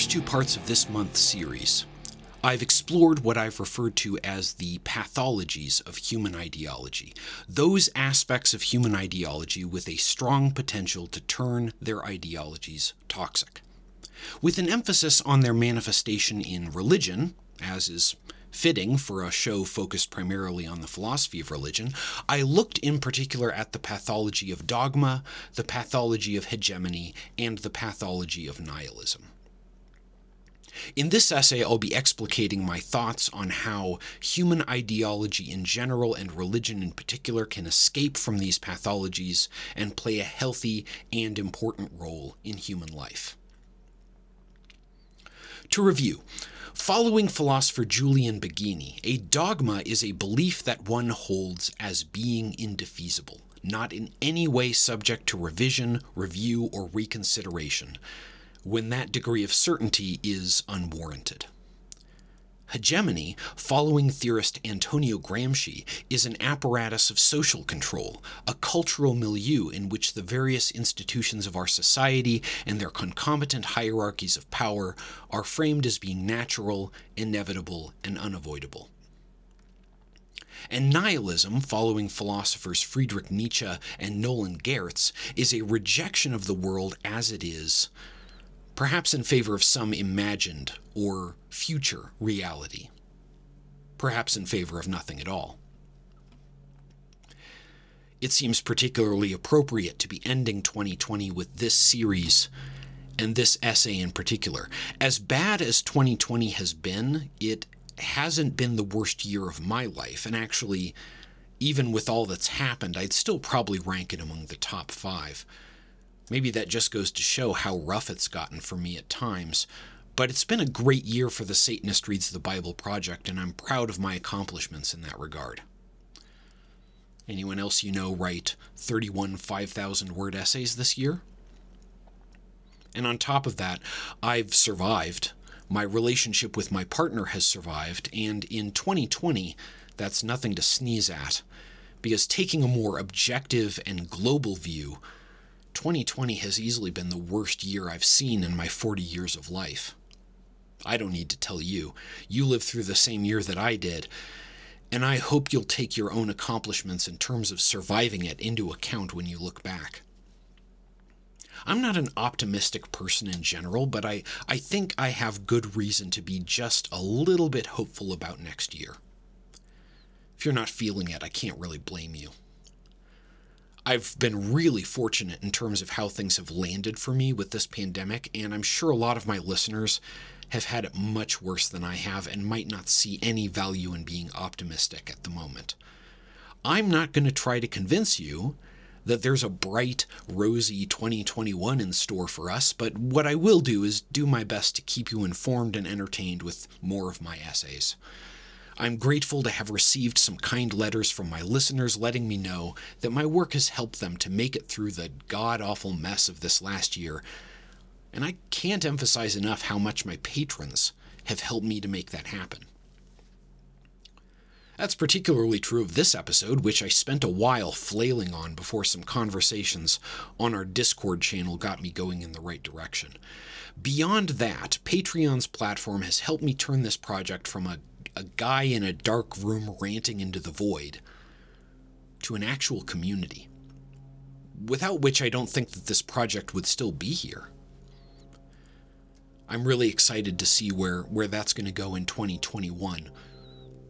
first two parts of this month's series, I've explored what I've referred to as the pathologies of human ideology, those aspects of human ideology with a strong potential to turn their ideologies toxic. With an emphasis on their manifestation in religion, as is fitting for a show focused primarily on the philosophy of religion, I looked in particular at the pathology of dogma, the pathology of hegemony, and the pathology of nihilism. In this essay, I'll be explicating my thoughts on how human ideology in general and religion in particular can escape from these pathologies and play a healthy and important role in human life. To review, Following philosopher Julian Baggini, a dogma is a belief that one holds as being indefeasible, not in any way subject to revision, review, or reconsideration, when that degree of certainty is unwarranted. Hegemony, following theorist Antonio Gramsci, is an apparatus of social control, a cultural milieu in which the various institutions of our society and their concomitant hierarchies of power are framed as being natural, inevitable, and unavoidable. And nihilism, following philosophers Friedrich Nietzsche and Nolan Gertz, is a rejection of the world as it is perhaps in favor of some imagined or future reality, perhaps in favor of nothing at all. It seems particularly appropriate to be ending 2020 with this series and this essay in particular. As bad as 2020 has been, it hasn't been the worst year of my life, and actually, even with all that's happened, I'd still probably rank it among the top five. Maybe that just goes to show how rough it's gotten for me at times. But it's been a great year for the Satanist Reads the Bible project, and I'm proud of my accomplishments in that regard. Anyone else you know write 31 5,000 word essays this year? And on top of that, I've survived. My relationship with my partner has survived, and in 2020, that's nothing to sneeze at, because taking a more objective and global view, 2020 has easily been the worst year I've seen in my 40 years of life. I don't need to tell you. You lived through the same year that I did, and I hope you'll take your own accomplishments in terms of surviving it into account when you look back. I'm not an optimistic person in general, but I, I think I have good reason to be just a little bit hopeful about next year. If you're not feeling it, I can't really blame you. I've been really fortunate in terms of how things have landed for me with this pandemic, and I'm sure a lot of my listeners have had it much worse than I have and might not see any value in being optimistic at the moment. I'm not going to try to convince you that there's a bright, rosy 2021 in store for us, but what I will do is do my best to keep you informed and entertained with more of my essays. I'm grateful to have received some kind letters from my listeners letting me know that my work has helped them to make it through the god awful mess of this last year. And I can't emphasize enough how much my patrons have helped me to make that happen. That's particularly true of this episode, which I spent a while flailing on before some conversations on our Discord channel got me going in the right direction. Beyond that, Patreon's platform has helped me turn this project from a a guy in a dark room ranting into the void to an actual community. Without which I don't think that this project would still be here. I'm really excited to see where, where that's going to go in 2021.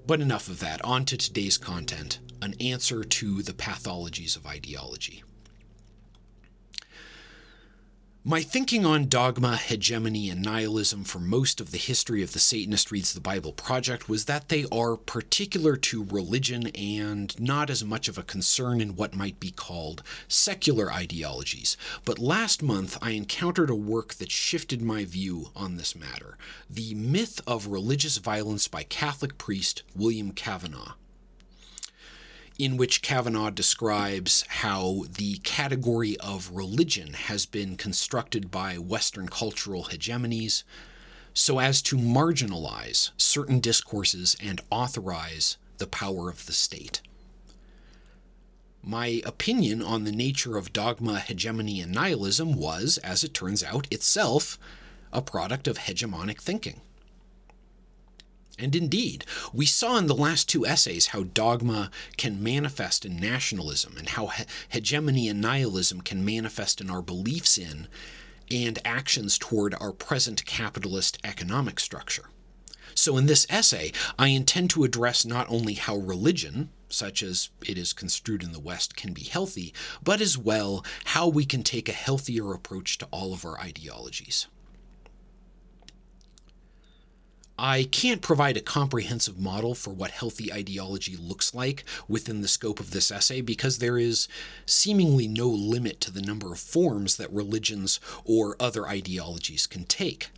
But enough of that. On to today's content an answer to the pathologies of ideology. My thinking on dogma, hegemony, and nihilism for most of the history of the Satanist Reads the Bible project was that they are particular to religion and not as much of a concern in what might be called secular ideologies. But last month I encountered a work that shifted my view on this matter The Myth of Religious Violence by Catholic priest William Cavanaugh in which Cavanaugh describes how the category of religion has been constructed by Western cultural hegemonies so as to marginalize certain discourses and authorize the power of the state. My opinion on the nature of dogma, hegemony, and nihilism was, as it turns out, itself a product of hegemonic thinking. And indeed, we saw in the last two essays how dogma can manifest in nationalism and how he- hegemony and nihilism can manifest in our beliefs in and actions toward our present capitalist economic structure. So, in this essay, I intend to address not only how religion, such as it is construed in the West, can be healthy, but as well how we can take a healthier approach to all of our ideologies. I can't provide a comprehensive model for what healthy ideology looks like within the scope of this essay because there is seemingly no limit to the number of forms that religions or other ideologies can take.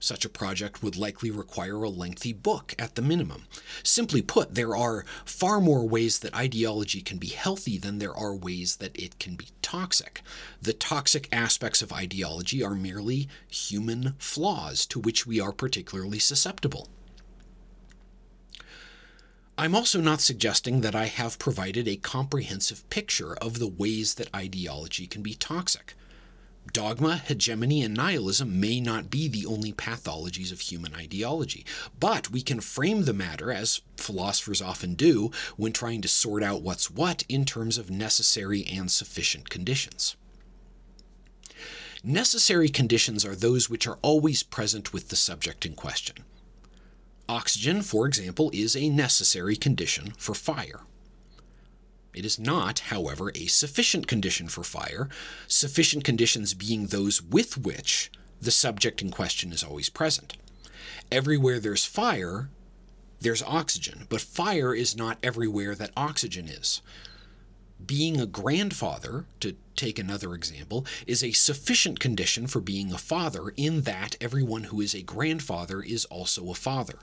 Such a project would likely require a lengthy book at the minimum. Simply put, there are far more ways that ideology can be healthy than there are ways that it can be toxic. The toxic aspects of ideology are merely human flaws to which we are particularly susceptible. I'm also not suggesting that I have provided a comprehensive picture of the ways that ideology can be toxic. Dogma, hegemony, and nihilism may not be the only pathologies of human ideology, but we can frame the matter, as philosophers often do, when trying to sort out what's what in terms of necessary and sufficient conditions. Necessary conditions are those which are always present with the subject in question. Oxygen, for example, is a necessary condition for fire. It is not, however, a sufficient condition for fire, sufficient conditions being those with which the subject in question is always present. Everywhere there's fire, there's oxygen, but fire is not everywhere that oxygen is. Being a grandfather, to take another example, is a sufficient condition for being a father in that everyone who is a grandfather is also a father.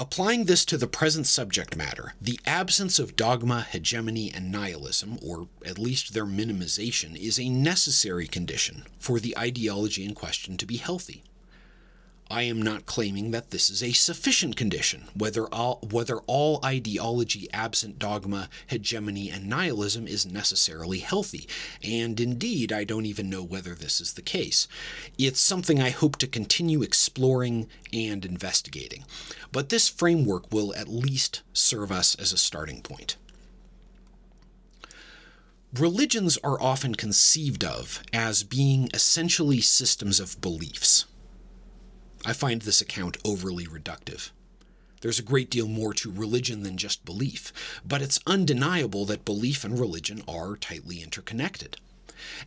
Applying this to the present subject matter, the absence of dogma, hegemony, and nihilism, or at least their minimization, is a necessary condition for the ideology in question to be healthy. I am not claiming that this is a sufficient condition, whether all, whether all ideology absent dogma, hegemony, and nihilism is necessarily healthy, and indeed, I don't even know whether this is the case. It's something I hope to continue exploring and investigating, but this framework will at least serve us as a starting point. Religions are often conceived of as being essentially systems of beliefs. I find this account overly reductive. There's a great deal more to religion than just belief, but it's undeniable that belief and religion are tightly interconnected.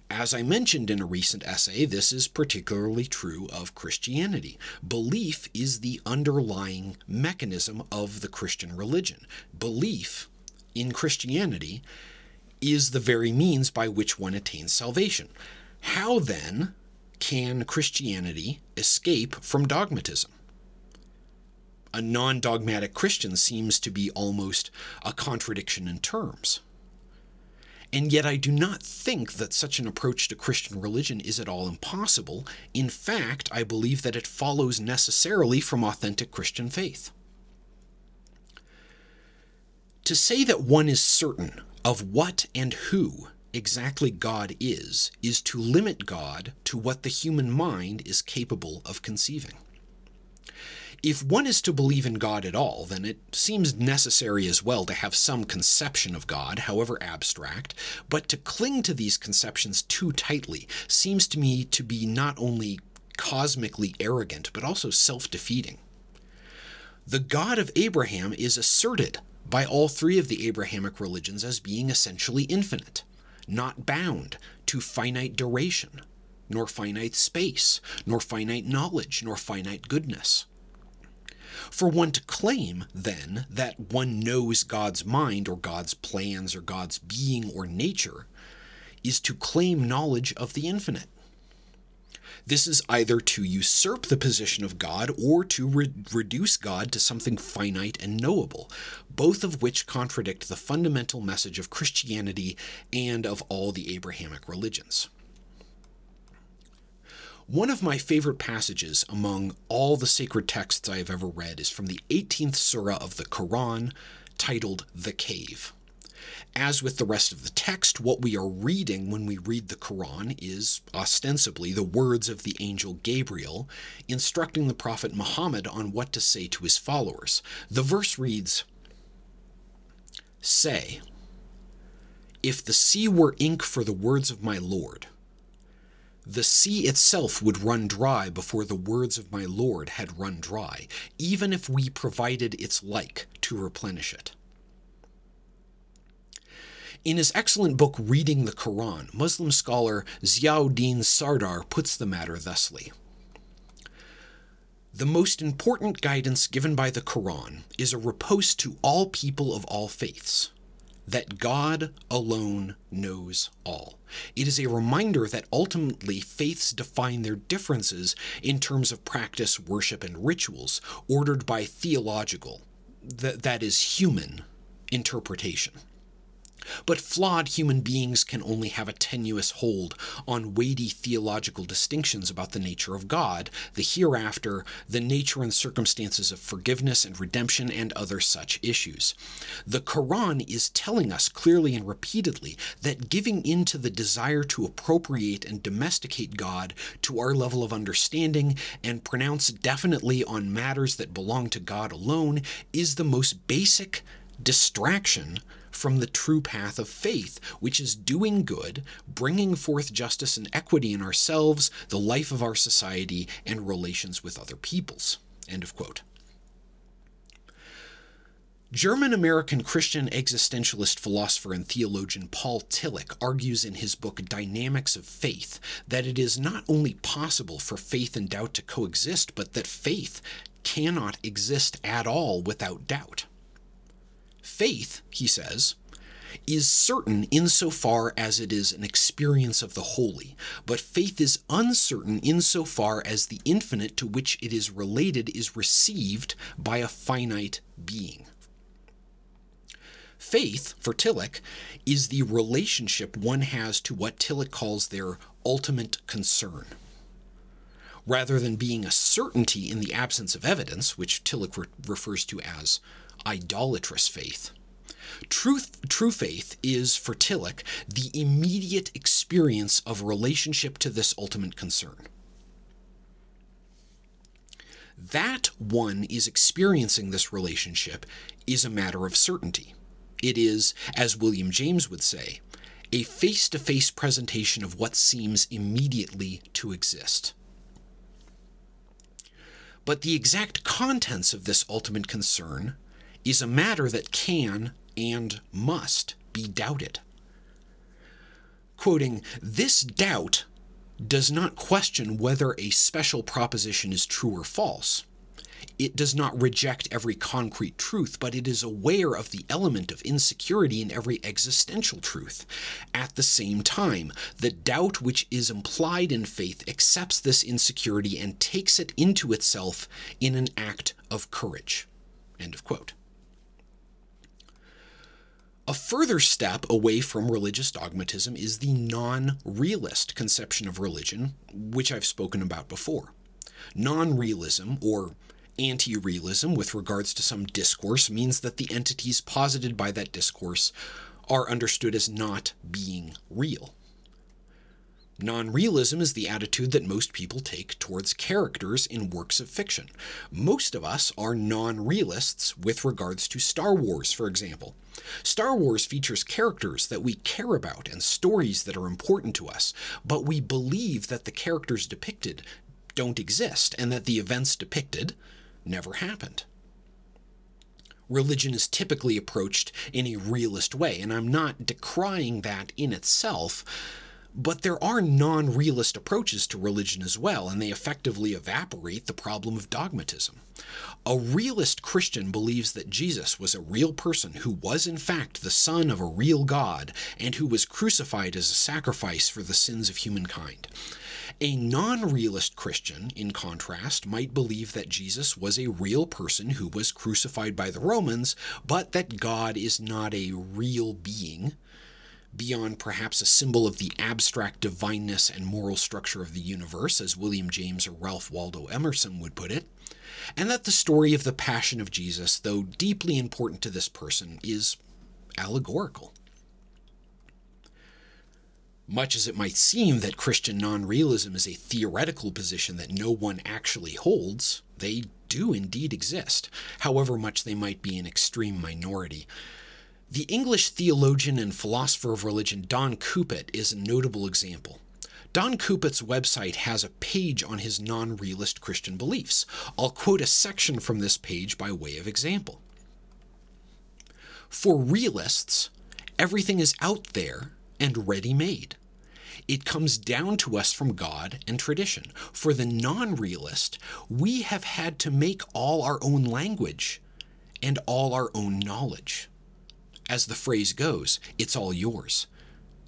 As I mentioned in a recent essay, this is particularly true of Christianity. Belief is the underlying mechanism of the Christian religion. Belief in Christianity is the very means by which one attains salvation. How then can Christianity escape from dogmatism? A non dogmatic Christian seems to be almost a contradiction in terms. And yet, I do not think that such an approach to Christian religion is at all impossible. In fact, I believe that it follows necessarily from authentic Christian faith. To say that one is certain of what and who exactly God is, is to limit God to what the human mind is capable of conceiving. If one is to believe in God at all, then it seems necessary as well to have some conception of God, however abstract, but to cling to these conceptions too tightly seems to me to be not only cosmically arrogant, but also self defeating. The God of Abraham is asserted by all three of the Abrahamic religions as being essentially infinite not bound to finite duration, nor finite space, nor finite knowledge, nor finite goodness. For one to claim, then, that one knows God's mind or God's plans or God's being or nature is to claim knowledge of the infinite. This is either to usurp the position of God or to re- reduce God to something finite and knowable, both of which contradict the fundamental message of Christianity and of all the Abrahamic religions. One of my favorite passages among all the sacred texts I have ever read is from the 18th surah of the Quran, titled The Cave. As with the rest of the text, what we are reading when we read the Quran is ostensibly the words of the angel Gabriel instructing the Prophet Muhammad on what to say to his followers. The verse reads Say, if the sea were ink for the words of my Lord, the sea itself would run dry before the words of my Lord had run dry, even if we provided its like to replenish it. In his excellent book Reading the Quran, Muslim scholar Ziauddin Sardar puts the matter thusly The most important guidance given by the Quran is a riposte to all people of all faiths that God alone knows all. It is a reminder that ultimately faiths define their differences in terms of practice, worship, and rituals, ordered by theological, that, that is, human interpretation. But flawed human beings can only have a tenuous hold on weighty theological distinctions about the nature of God, the hereafter, the nature and circumstances of forgiveness and redemption, and other such issues. The Quran is telling us clearly and repeatedly that giving in to the desire to appropriate and domesticate God to our level of understanding and pronounce definitely on matters that belong to God alone is the most basic distraction from the true path of faith, which is doing good, bringing forth justice and equity in ourselves, the life of our society, and relations with other peoples. End of quote. German American Christian existentialist philosopher and theologian Paul Tillich argues in his book Dynamics of Faith that it is not only possible for faith and doubt to coexist, but that faith cannot exist at all without doubt. Faith, he says, is certain insofar as it is an experience of the holy, but faith is uncertain insofar as the infinite to which it is related is received by a finite being. Faith, for Tillich, is the relationship one has to what Tillich calls their ultimate concern. Rather than being a certainty in the absence of evidence, which Tillich re- refers to as idolatrous faith. Truth, true faith is, for Tillich, the immediate experience of relationship to this ultimate concern. That one is experiencing this relationship is a matter of certainty. It is, as William James would say, a face to face presentation of what seems immediately to exist. But the exact contents of this ultimate concern is a matter that can and must be doubted. Quoting, this doubt does not question whether a special proposition is true or false. It does not reject every concrete truth, but it is aware of the element of insecurity in every existential truth. At the same time, the doubt which is implied in faith accepts this insecurity and takes it into itself in an act of courage. End of quote. A further step away from religious dogmatism is the non realist conception of religion, which I've spoken about before. Non realism, or anti realism with regards to some discourse, means that the entities posited by that discourse are understood as not being real. Non realism is the attitude that most people take towards characters in works of fiction. Most of us are non realists with regards to Star Wars, for example. Star Wars features characters that we care about and stories that are important to us, but we believe that the characters depicted don't exist and that the events depicted never happened. Religion is typically approached in a realist way, and I'm not decrying that in itself but there are non realist approaches to religion as well, and they effectively evaporate the problem of dogmatism. A realist Christian believes that Jesus was a real person who was, in fact, the Son of a real God and who was crucified as a sacrifice for the sins of humankind. A non realist Christian, in contrast, might believe that Jesus was a real person who was crucified by the Romans, but that God is not a real being beyond perhaps a symbol of the abstract divineness and moral structure of the universe, as William James or Ralph Waldo Emerson would put it, and that the story of the Passion of Jesus, though deeply important to this person, is allegorical. Much as it might seem that Christian non realism is a theoretical position that no one actually holds, they do indeed exist, however much they might be an extreme minority. The English theologian and philosopher of religion Don Cupitt is a notable example. Don Cupitt's website has a page on his non realist Christian beliefs. I'll quote a section from this page by way of example. For realists, everything is out there and ready made. It comes down to us from God and tradition. For the non realist, we have had to make all our own language and all our own knowledge. As the phrase goes, it's all yours.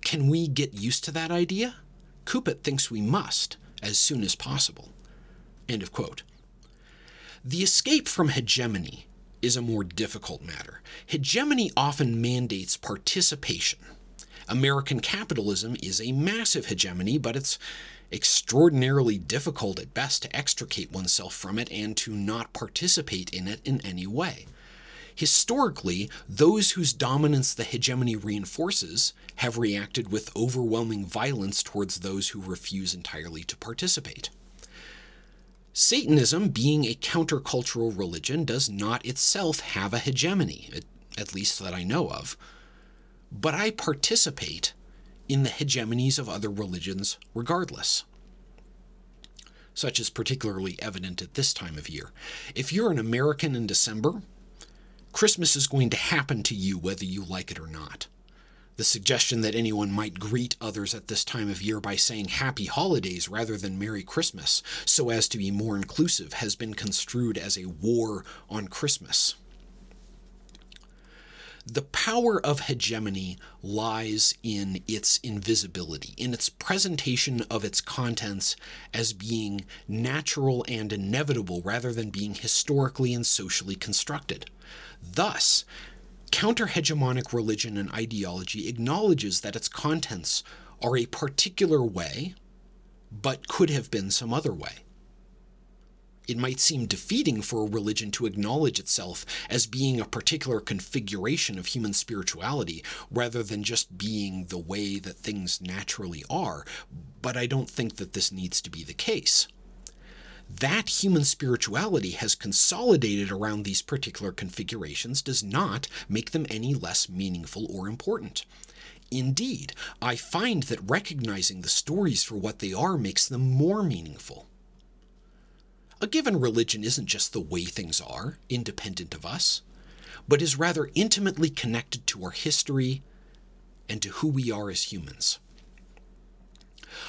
Can we get used to that idea? Cupitt thinks we must, as soon as possible. End of quote. The escape from hegemony is a more difficult matter. Hegemony often mandates participation. American capitalism is a massive hegemony, but it's extraordinarily difficult at best to extricate oneself from it and to not participate in it in any way. Historically, those whose dominance the hegemony reinforces have reacted with overwhelming violence towards those who refuse entirely to participate. Satanism, being a countercultural religion, does not itself have a hegemony, at least that I know of. But I participate in the hegemonies of other religions regardless. Such is particularly evident at this time of year. If you're an American in December, Christmas is going to happen to you whether you like it or not. The suggestion that anyone might greet others at this time of year by saying Happy Holidays rather than Merry Christmas, so as to be more inclusive, has been construed as a war on Christmas. The power of hegemony lies in its invisibility, in its presentation of its contents as being natural and inevitable rather than being historically and socially constructed. Thus, counter hegemonic religion and ideology acknowledges that its contents are a particular way, but could have been some other way. It might seem defeating for a religion to acknowledge itself as being a particular configuration of human spirituality rather than just being the way that things naturally are, but I don't think that this needs to be the case that human spirituality has consolidated around these particular configurations does not make them any less meaningful or important. Indeed, I find that recognizing the stories for what they are makes them more meaningful. A given religion isn't just the way things are, independent of us, but is rather intimately connected to our history and to who we are as humans.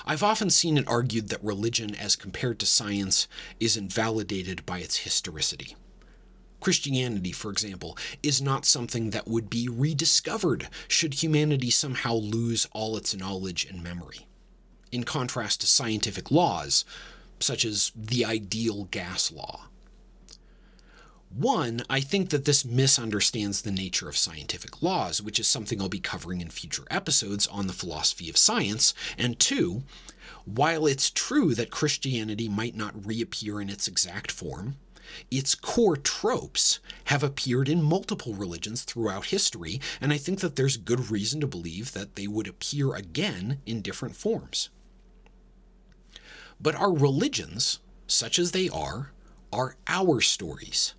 I've often seen it argued that religion, as compared to science, is invalidated by its historicity. Christianity, for example, is not something that would be rediscovered should humanity somehow lose all its knowledge and memory. In contrast to scientific laws, such as the ideal gas law, one, I think that this misunderstands the nature of scientific laws, which is something I'll be covering in future episodes on the philosophy of science. And two, while it's true that Christianity might not reappear in its exact form, its core tropes have appeared in multiple religions throughout history, and I think that there's good reason to believe that they would appear again in different forms. But our religions, such as they are, are our stories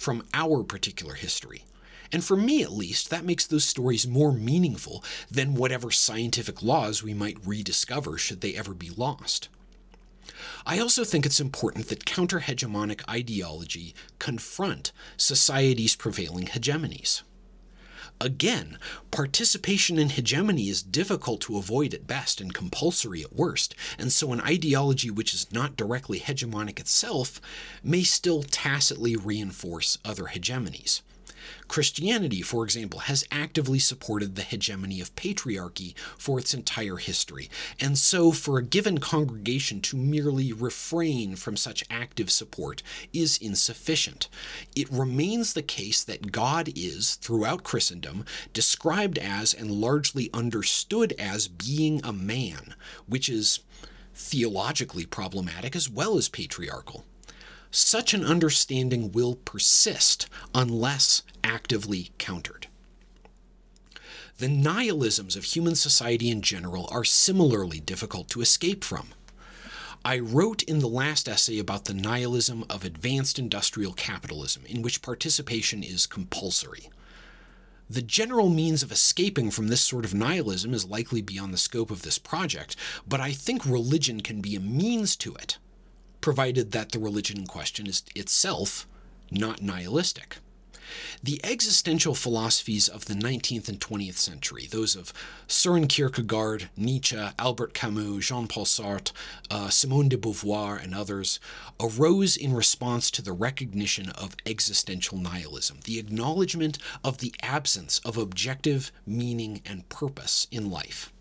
from our particular history. And for me, at least, that makes those stories more meaningful than whatever scientific laws we might rediscover should they ever be lost. I also think it's important that counter hegemonic ideology confront society's prevailing hegemonies. Again, participation in hegemony is difficult to avoid at best and compulsory at worst, and so an ideology which is not directly hegemonic itself may still tacitly reinforce other hegemonies. Christianity, for example, has actively supported the hegemony of patriarchy for its entire history, and so for a given congregation to merely refrain from such active support is insufficient. It remains the case that God is, throughout Christendom, described as and largely understood as being a man, which is theologically problematic as well as patriarchal such an understanding will persist unless actively countered. the nihilisms of human society in general are similarly difficult to escape from. I wrote in the last essay about the nihilism of advanced industrial capitalism, in which participation is compulsory. The general means of escaping from this sort of nihilism is likely beyond the scope of this project, but I think religion can be a means to it, provided that the religion in question is itself not nihilistic. The existential philosophies of the 19th and 20th century, those of Søren Kierkegaard, Nietzsche, Albert Camus, Jean Paul Sartre, uh, Simone de Beauvoir, and others, arose in response to the recognition of existential nihilism, the acknowledgement of the absence of objective meaning and purpose in life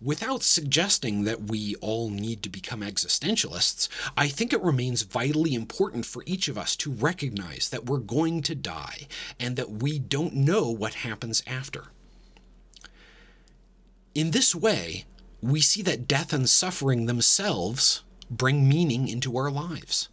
without suggesting that we all need to become existentialists, I think it remains vitally important for each of us to recognize that we're going to die and that we don't know what happens after. In this way, we see that death and suffering themselves bring meaning into our lives.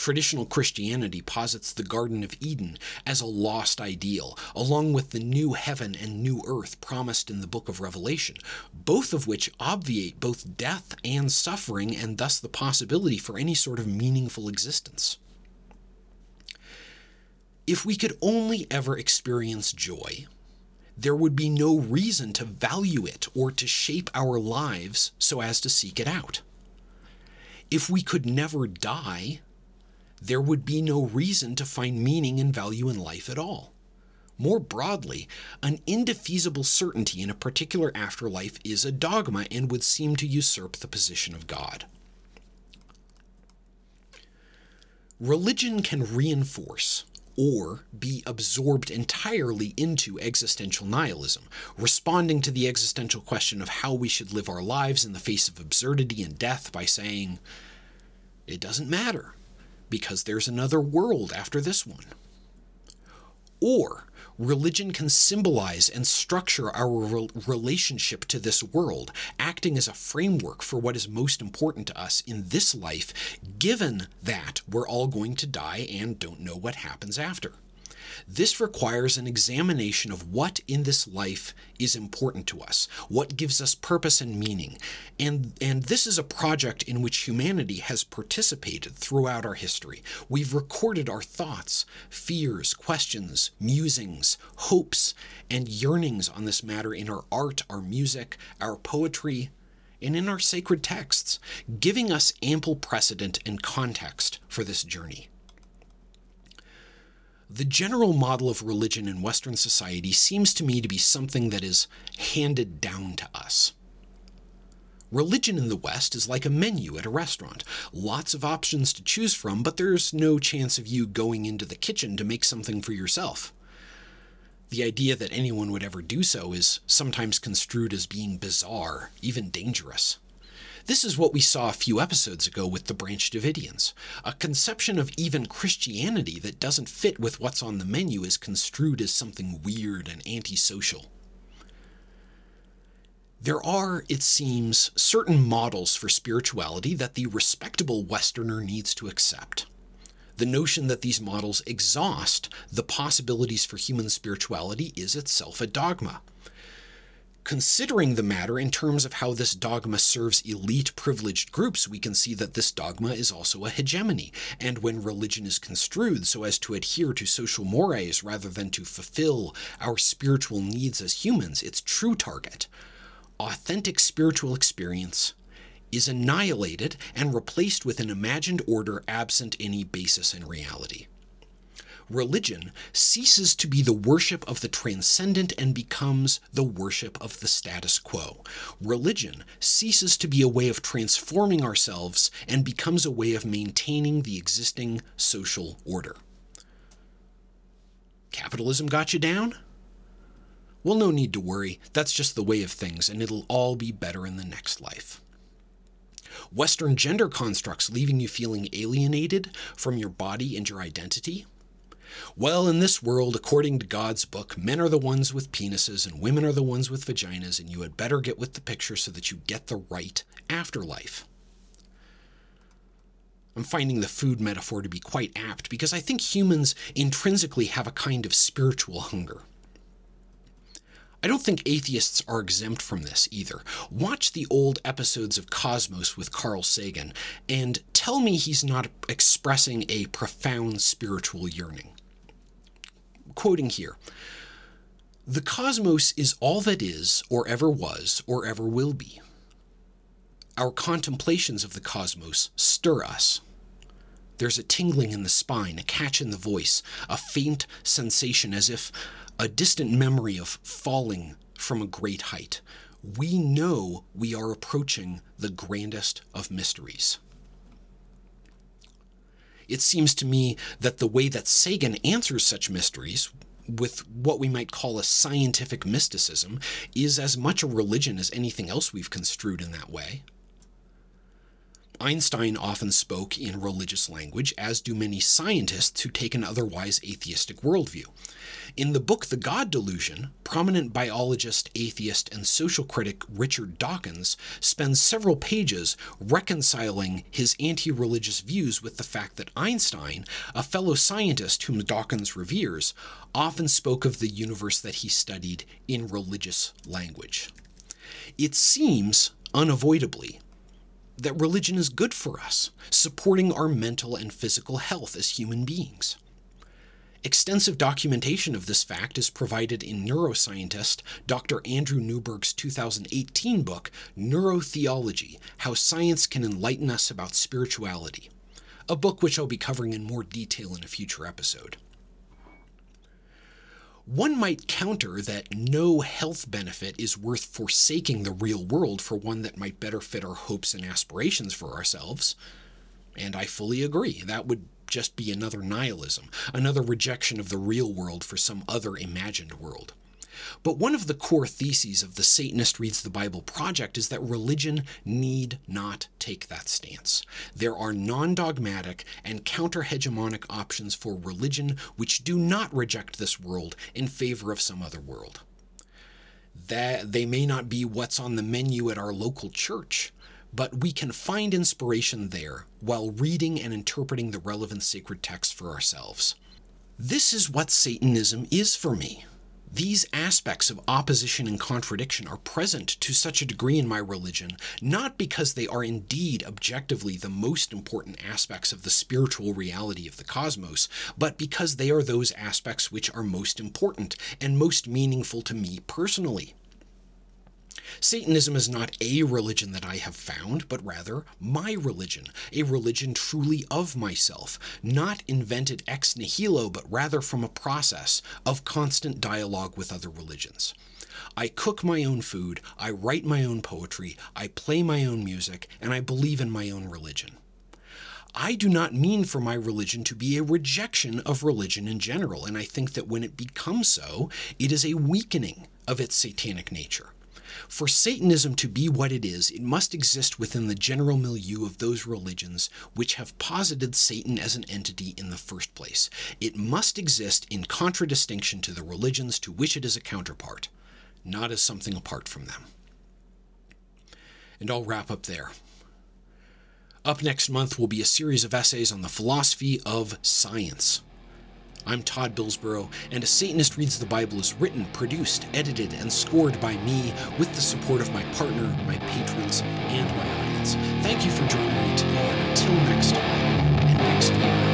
Traditional Christianity posits the Garden of Eden as a lost ideal, along with the new heaven and new earth promised in the book of Revelation, both of which obviate both death and suffering and thus the possibility for any sort of meaningful existence. If we could only ever experience joy, there would be no reason to value it or to shape our lives so as to seek it out. If we could never die, there would be no reason to find meaning and value in life at all. More broadly, an indefeasible certainty in a particular afterlife is a dogma and would seem to usurp the position of God. Religion can reinforce or be absorbed entirely into existential nihilism, responding to the existential question of how we should live our lives in the face of absurdity and death by saying, it doesn't matter because there's another world after this one. Or religion can symbolize and structure our re- relationship to this world, acting as a framework for what is most important to us in this life, given that we're all going to die and don't know what happens after. This requires an examination of what in this life is important to us, what gives us purpose and meaning. And, and this is a project in which humanity has participated throughout our history. We've recorded our thoughts, fears, questions, musings, hopes, and yearnings on this matter in our art, our music, our poetry, and in our sacred texts, giving us ample precedent and context for this journey. The general model of religion in Western society seems to me to be something that is handed down to us. Religion in the West is like a menu at a restaurant. Lots of options to choose from, but there's no chance of you going into the kitchen to make something for yourself. The idea that anyone would ever do so is sometimes construed as being bizarre, even dangerous. This is what we saw a few episodes ago with the Branch Davidians. A conception of even Christianity that doesn't fit with what's on the menu is construed as something weird and antisocial. There are, it seems, certain models for spirituality that the respectable Westerner needs to accept. The notion that these models exhaust the possibilities for human spirituality is itself a dogma. Considering the matter in terms of how this dogma serves elite privileged groups, we can see that this dogma is also a hegemony, and when religion is construed so as to adhere to social mores rather than to fulfill our spiritual needs as humans, its true target, authentic spiritual experience, is annihilated and replaced with an imagined order absent any basis in reality religion ceases to be the worship of the transcendent and becomes the worship of the status quo. Religion ceases to be a way of transforming ourselves and becomes a way of maintaining the existing social order. Capitalism got you down? Well, no need to worry. That's just the way of things, and it'll all be better in the next life. Western gender constructs leaving you feeling alienated from your body and your identity? Well, in this world, according to God's book, men are the ones with penises and women are the ones with vaginas, and you had better get with the picture so that you get the right afterlife. I'm finding the food metaphor to be quite apt because I think humans intrinsically have a kind of spiritual hunger. I don't think atheists are exempt from this either. Watch the old episodes of Cosmos with Carl Sagan and tell me he's not expressing a profound spiritual yearning. Quoting here The cosmos is all that is, or ever was, or ever will be. Our contemplations of the cosmos stir us. There's a tingling in the spine, a catch in the voice, a faint sensation as if a distant memory of falling from a great height. We know we are approaching the grandest of mysteries. It seems to me that the way that Sagan answers such mysteries, with what we might call a scientific mysticism, is as much a religion as anything else we've construed in that way. Einstein often spoke in religious language, as do many scientists who take an otherwise atheistic worldview. In the book The God Delusion, prominent biologist, atheist, and social critic Richard Dawkins spends several pages reconciling his anti religious views with the fact that Einstein, a fellow scientist whom Dawkins reveres, often spoke of the universe that he studied in religious language. It seems, unavoidably, that religion is good for us, supporting our mental and physical health as human beings. Extensive documentation of this fact is provided in neuroscientist Dr. Andrew Newberg's 2018 book, Neurotheology How Science Can Enlighten Us About Spirituality, a book which I'll be covering in more detail in a future episode. One might counter that no health benefit is worth forsaking the real world for one that might better fit our hopes and aspirations for ourselves. And I fully agree. That would just be another nihilism, another rejection of the real world for some other imagined world. But one of the core theses of the Satanist Reads the Bible project is that religion need not take that stance. There are non dogmatic and counter hegemonic options for religion which do not reject this world in favor of some other world. That they may not be what's on the menu at our local church, but we can find inspiration there while reading and interpreting the relevant sacred texts for ourselves. This is what Satanism is for me. These aspects of opposition and contradiction are present to such a degree in my religion, not because they are indeed objectively the most important aspects of the spiritual reality of the cosmos, but because they are those aspects which are most important and most meaningful to me personally. Satanism is not a religion that I have found, but rather my religion, a religion truly of myself, not invented ex nihilo, but rather from a process of constant dialogue with other religions. I cook my own food, I write my own poetry, I play my own music, and I believe in my own religion. I do not mean for my religion to be a rejection of religion in general, and I think that when it becomes so, it is a weakening of its satanic nature. For Satanism to be what it is, it must exist within the general milieu of those religions which have posited Satan as an entity in the first place. It must exist in contradistinction to the religions to which it is a counterpart, not as something apart from them. And I'll wrap up there. Up next month will be a series of essays on the philosophy of science. I'm Todd Billsborough, and A Satanist Reads the Bible is written, produced, edited, and scored by me with the support of my partner, my patrons, and my audience. Thank you for joining me today, and until next time and next year.